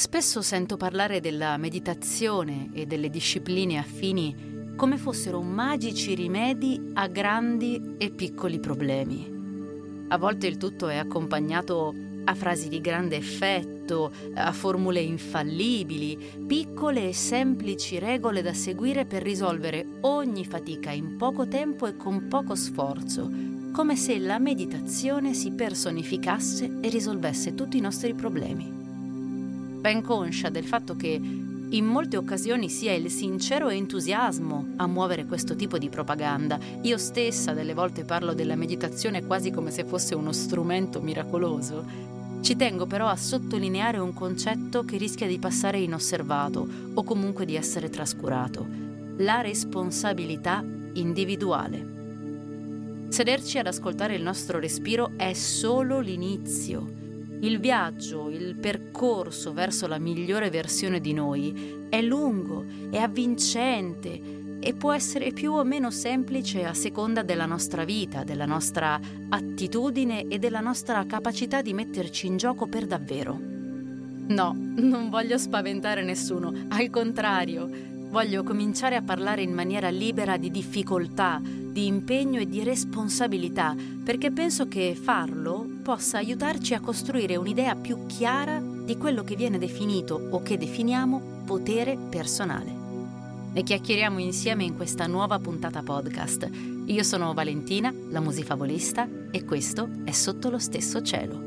Spesso sento parlare della meditazione e delle discipline affini come fossero magici rimedi a grandi e piccoli problemi. A volte il tutto è accompagnato a frasi di grande effetto, a formule infallibili, piccole e semplici regole da seguire per risolvere ogni fatica in poco tempo e con poco sforzo, come se la meditazione si personificasse e risolvesse tutti i nostri problemi ben conscia del fatto che in molte occasioni sia il sincero entusiasmo a muovere questo tipo di propaganda. Io stessa delle volte parlo della meditazione quasi come se fosse uno strumento miracoloso. Ci tengo però a sottolineare un concetto che rischia di passare inosservato o comunque di essere trascurato, la responsabilità individuale. Sederci ad ascoltare il nostro respiro è solo l'inizio il viaggio, il percorso verso la migliore versione di noi è lungo, è avvincente e può essere più o meno semplice a seconda della nostra vita, della nostra attitudine e della nostra capacità di metterci in gioco per davvero. No, non voglio spaventare nessuno, al contrario, voglio cominciare a parlare in maniera libera di difficoltà, di impegno e di responsabilità, perché penso che farlo possa aiutarci a costruire un'idea più chiara di quello che viene definito o che definiamo potere personale. Ne chiacchieriamo insieme in questa nuova puntata podcast. Io sono Valentina, la musifavolista, e questo è Sotto lo stesso cielo.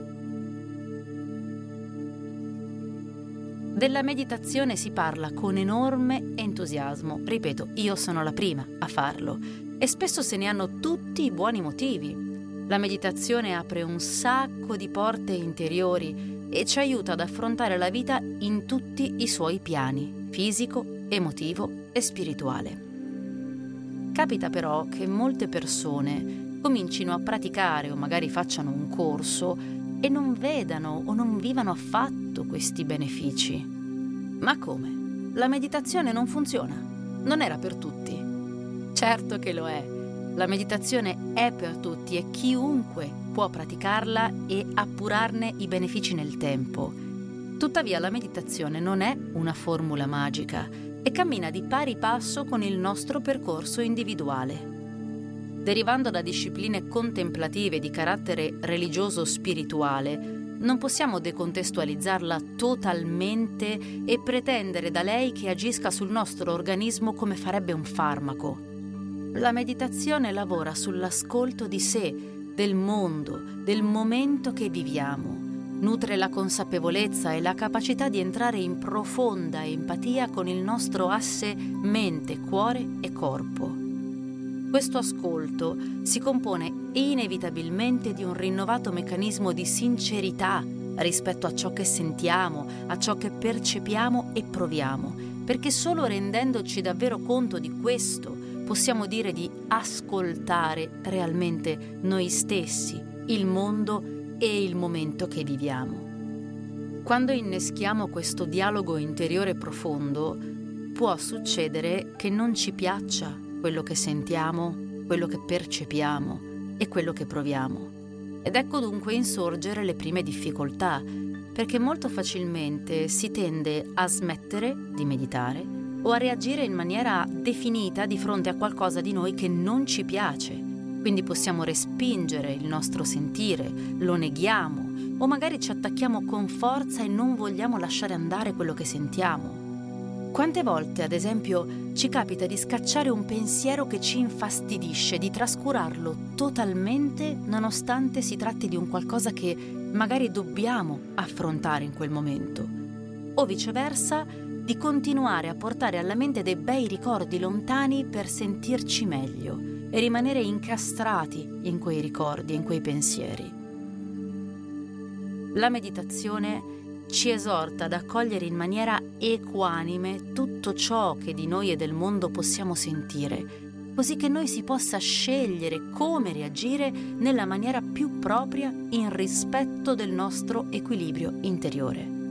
Della meditazione si parla con enorme entusiasmo. Ripeto, io sono la prima a farlo e spesso se ne hanno tutti i buoni motivi. La meditazione apre un sacco di porte interiori e ci aiuta ad affrontare la vita in tutti i suoi piani, fisico, emotivo e spirituale. Capita però che molte persone comincino a praticare o magari facciano un corso e non vedano o non vivano affatto questi benefici. Ma come? La meditazione non funziona? Non era per tutti? Certo che lo è. La meditazione è per tutti e chiunque può praticarla e appurarne i benefici nel tempo. Tuttavia la meditazione non è una formula magica e cammina di pari passo con il nostro percorso individuale. Derivando da discipline contemplative di carattere religioso-spirituale, non possiamo decontestualizzarla totalmente e pretendere da lei che agisca sul nostro organismo come farebbe un farmaco. La meditazione lavora sull'ascolto di sé, del mondo, del momento che viviamo. Nutre la consapevolezza e la capacità di entrare in profonda empatia con il nostro asse mente, cuore e corpo. Questo ascolto si compone inevitabilmente di un rinnovato meccanismo di sincerità rispetto a ciò che sentiamo, a ciò che percepiamo e proviamo, perché solo rendendoci davvero conto di questo possiamo dire di ascoltare realmente noi stessi, il mondo e il momento che viviamo. Quando inneschiamo questo dialogo interiore profondo, può succedere che non ci piaccia quello che sentiamo, quello che percepiamo e quello che proviamo. Ed ecco dunque insorgere le prime difficoltà, perché molto facilmente si tende a smettere di meditare o a reagire in maniera definita di fronte a qualcosa di noi che non ci piace. Quindi possiamo respingere il nostro sentire, lo neghiamo o magari ci attacchiamo con forza e non vogliamo lasciare andare quello che sentiamo. Quante volte, ad esempio, ci capita di scacciare un pensiero che ci infastidisce, di trascurarlo totalmente nonostante si tratti di un qualcosa che magari dobbiamo affrontare in quel momento. O viceversa, di continuare a portare alla mente dei bei ricordi lontani per sentirci meglio e rimanere incastrati in quei ricordi, in quei pensieri. La meditazione ci esorta ad accogliere in maniera equanime tutto ciò che di noi e del mondo possiamo sentire, così che noi si possa scegliere come reagire nella maniera più propria in rispetto del nostro equilibrio interiore.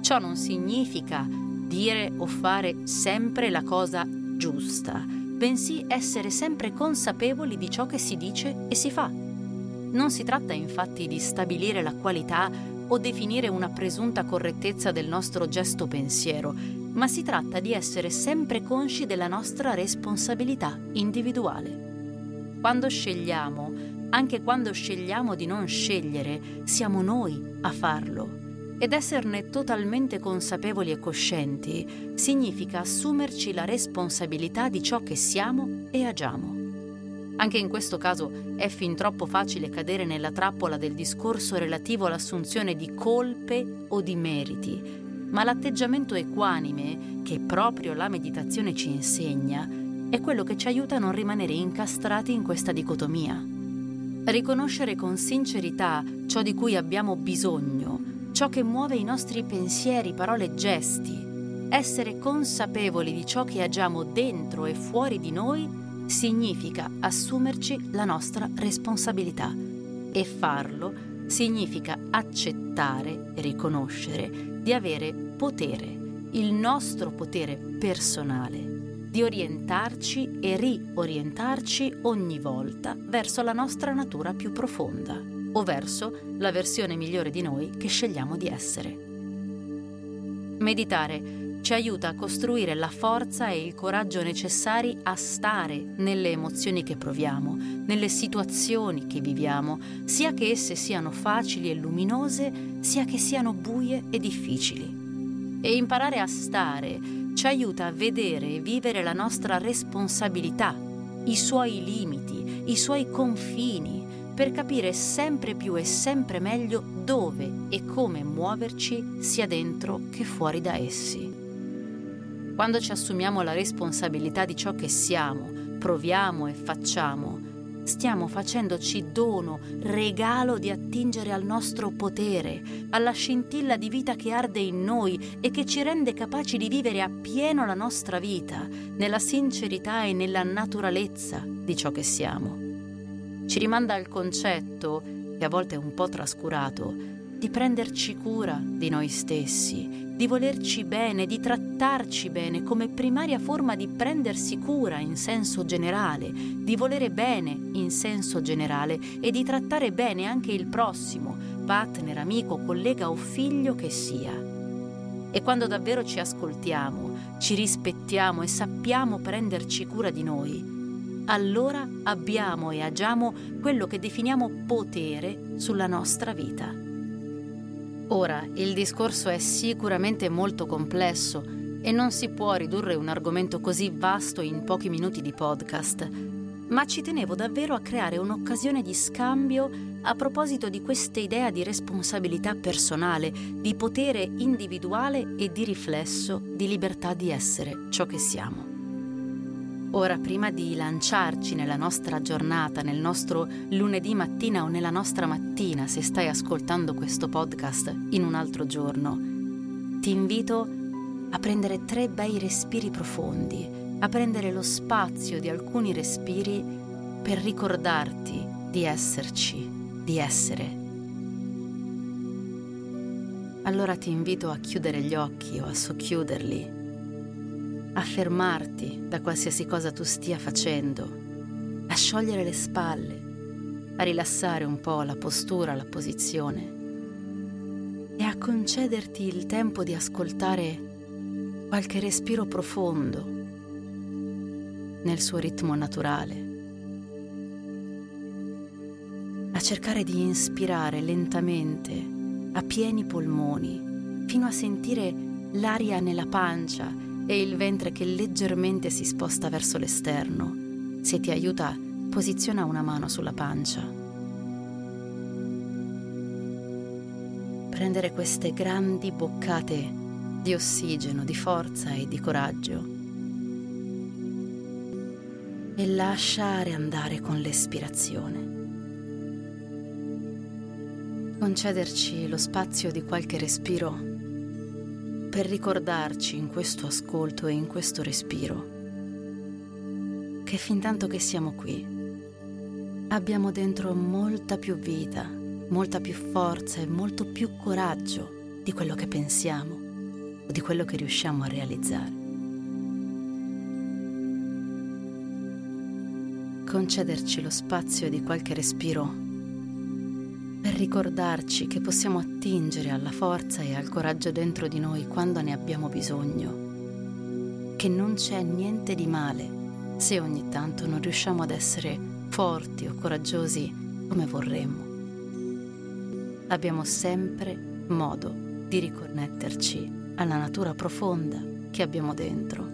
Ciò non significa dire o fare sempre la cosa giusta, bensì essere sempre consapevoli di ciò che si dice e si fa. Non si tratta infatti di stabilire la qualità o definire una presunta correttezza del nostro gesto pensiero, ma si tratta di essere sempre consci della nostra responsabilità individuale. Quando scegliamo, anche quando scegliamo di non scegliere, siamo noi a farlo. Ed esserne totalmente consapevoli e coscienti significa assumerci la responsabilità di ciò che siamo e agiamo. Anche in questo caso è fin troppo facile cadere nella trappola del discorso relativo all'assunzione di colpe o di meriti, ma l'atteggiamento equanime che proprio la meditazione ci insegna è quello che ci aiuta a non rimanere incastrati in questa dicotomia. Riconoscere con sincerità ciò di cui abbiamo bisogno, ciò che muove i nostri pensieri, parole e gesti, essere consapevoli di ciò che agiamo dentro e fuori di noi significa assumerci la nostra responsabilità. E farlo significa accettare e riconoscere di avere potere, il nostro potere personale, di orientarci e riorientarci ogni volta verso la nostra natura più profonda o verso la versione migliore di noi che scegliamo di essere. Meditare ci aiuta a costruire la forza e il coraggio necessari a stare nelle emozioni che proviamo, nelle situazioni che viviamo, sia che esse siano facili e luminose, sia che siano buie e difficili. E imparare a stare ci aiuta a vedere e vivere la nostra responsabilità, i suoi limiti, i suoi confini, per capire sempre più e sempre meglio dove e come muoverci sia dentro che fuori da essi. Quando ci assumiamo la responsabilità di ciò che siamo, proviamo e facciamo, stiamo facendoci dono, regalo di attingere al nostro potere, alla scintilla di vita che arde in noi e che ci rende capaci di vivere appieno la nostra vita, nella sincerità e nella naturalezza di ciò che siamo. Ci rimanda al concetto, che a volte è un po' trascurato, di prenderci cura di noi stessi, di volerci bene, di trattarci bene come primaria forma di prendersi cura in senso generale, di volere bene in senso generale e di trattare bene anche il prossimo, partner, amico, collega o figlio che sia. E quando davvero ci ascoltiamo, ci rispettiamo e sappiamo prenderci cura di noi, allora abbiamo e agiamo quello che definiamo potere sulla nostra vita. Ora, il discorso è sicuramente molto complesso e non si può ridurre un argomento così vasto in pochi minuti di podcast, ma ci tenevo davvero a creare un'occasione di scambio a proposito di questa idea di responsabilità personale, di potere individuale e di riflesso di libertà di essere ciò che siamo. Ora, prima di lanciarci nella nostra giornata, nel nostro lunedì mattina o nella nostra mattina, se stai ascoltando questo podcast in un altro giorno, ti invito a prendere tre bei respiri profondi, a prendere lo spazio di alcuni respiri per ricordarti di esserci, di essere. Allora ti invito a chiudere gli occhi o a socchiuderli a fermarti da qualsiasi cosa tu stia facendo, a sciogliere le spalle, a rilassare un po' la postura, la posizione e a concederti il tempo di ascoltare qualche respiro profondo nel suo ritmo naturale. A cercare di inspirare lentamente a pieni polmoni fino a sentire l'aria nella pancia e il ventre che leggermente si sposta verso l'esterno. Se ti aiuta, posiziona una mano sulla pancia. Prendere queste grandi boccate di ossigeno, di forza e di coraggio. E lasciare andare con l'espirazione. Concederci lo spazio di qualche respiro per ricordarci in questo ascolto e in questo respiro che fin tanto che siamo qui abbiamo dentro molta più vita, molta più forza e molto più coraggio di quello che pensiamo o di quello che riusciamo a realizzare. Concederci lo spazio di qualche respiro per ricordarci che possiamo attingere alla forza e al coraggio dentro di noi quando ne abbiamo bisogno, che non c'è niente di male se ogni tanto non riusciamo ad essere forti o coraggiosi come vorremmo. Abbiamo sempre modo di riconnetterci alla natura profonda che abbiamo dentro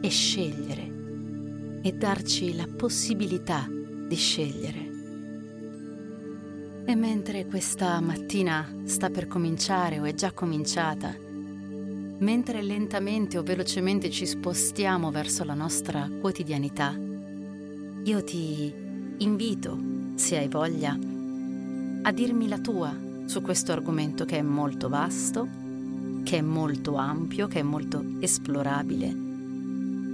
e scegliere e darci la possibilità di scegliere. E mentre questa mattina sta per cominciare o è già cominciata, mentre lentamente o velocemente ci spostiamo verso la nostra quotidianità, io ti invito, se hai voglia, a dirmi la tua su questo argomento che è molto vasto, che è molto ampio, che è molto esplorabile.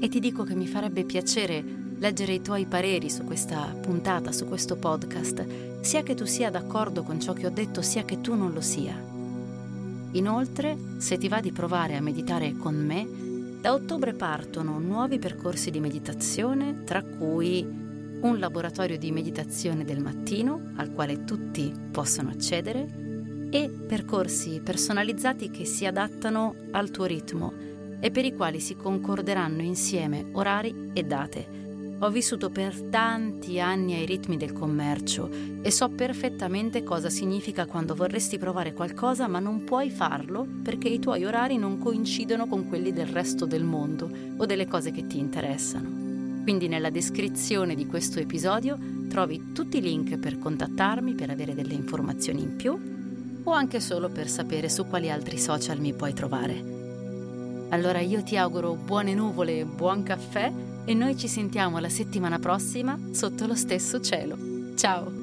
E ti dico che mi farebbe piacere leggere i tuoi pareri su questa puntata, su questo podcast, sia che tu sia d'accordo con ciò che ho detto, sia che tu non lo sia. Inoltre, se ti va di provare a meditare con me, da ottobre partono nuovi percorsi di meditazione, tra cui un laboratorio di meditazione del mattino, al quale tutti possono accedere, e percorsi personalizzati che si adattano al tuo ritmo e per i quali si concorderanno insieme orari e date ho vissuto per tanti anni ai ritmi del commercio e so perfettamente cosa significa quando vorresti provare qualcosa ma non puoi farlo perché i tuoi orari non coincidono con quelli del resto del mondo o delle cose che ti interessano. Quindi nella descrizione di questo episodio trovi tutti i link per contattarmi per avere delle informazioni in più o anche solo per sapere su quali altri social mi puoi trovare. Allora io ti auguro buone nuvole e buon caffè e noi ci sentiamo la settimana prossima sotto lo stesso cielo. Ciao!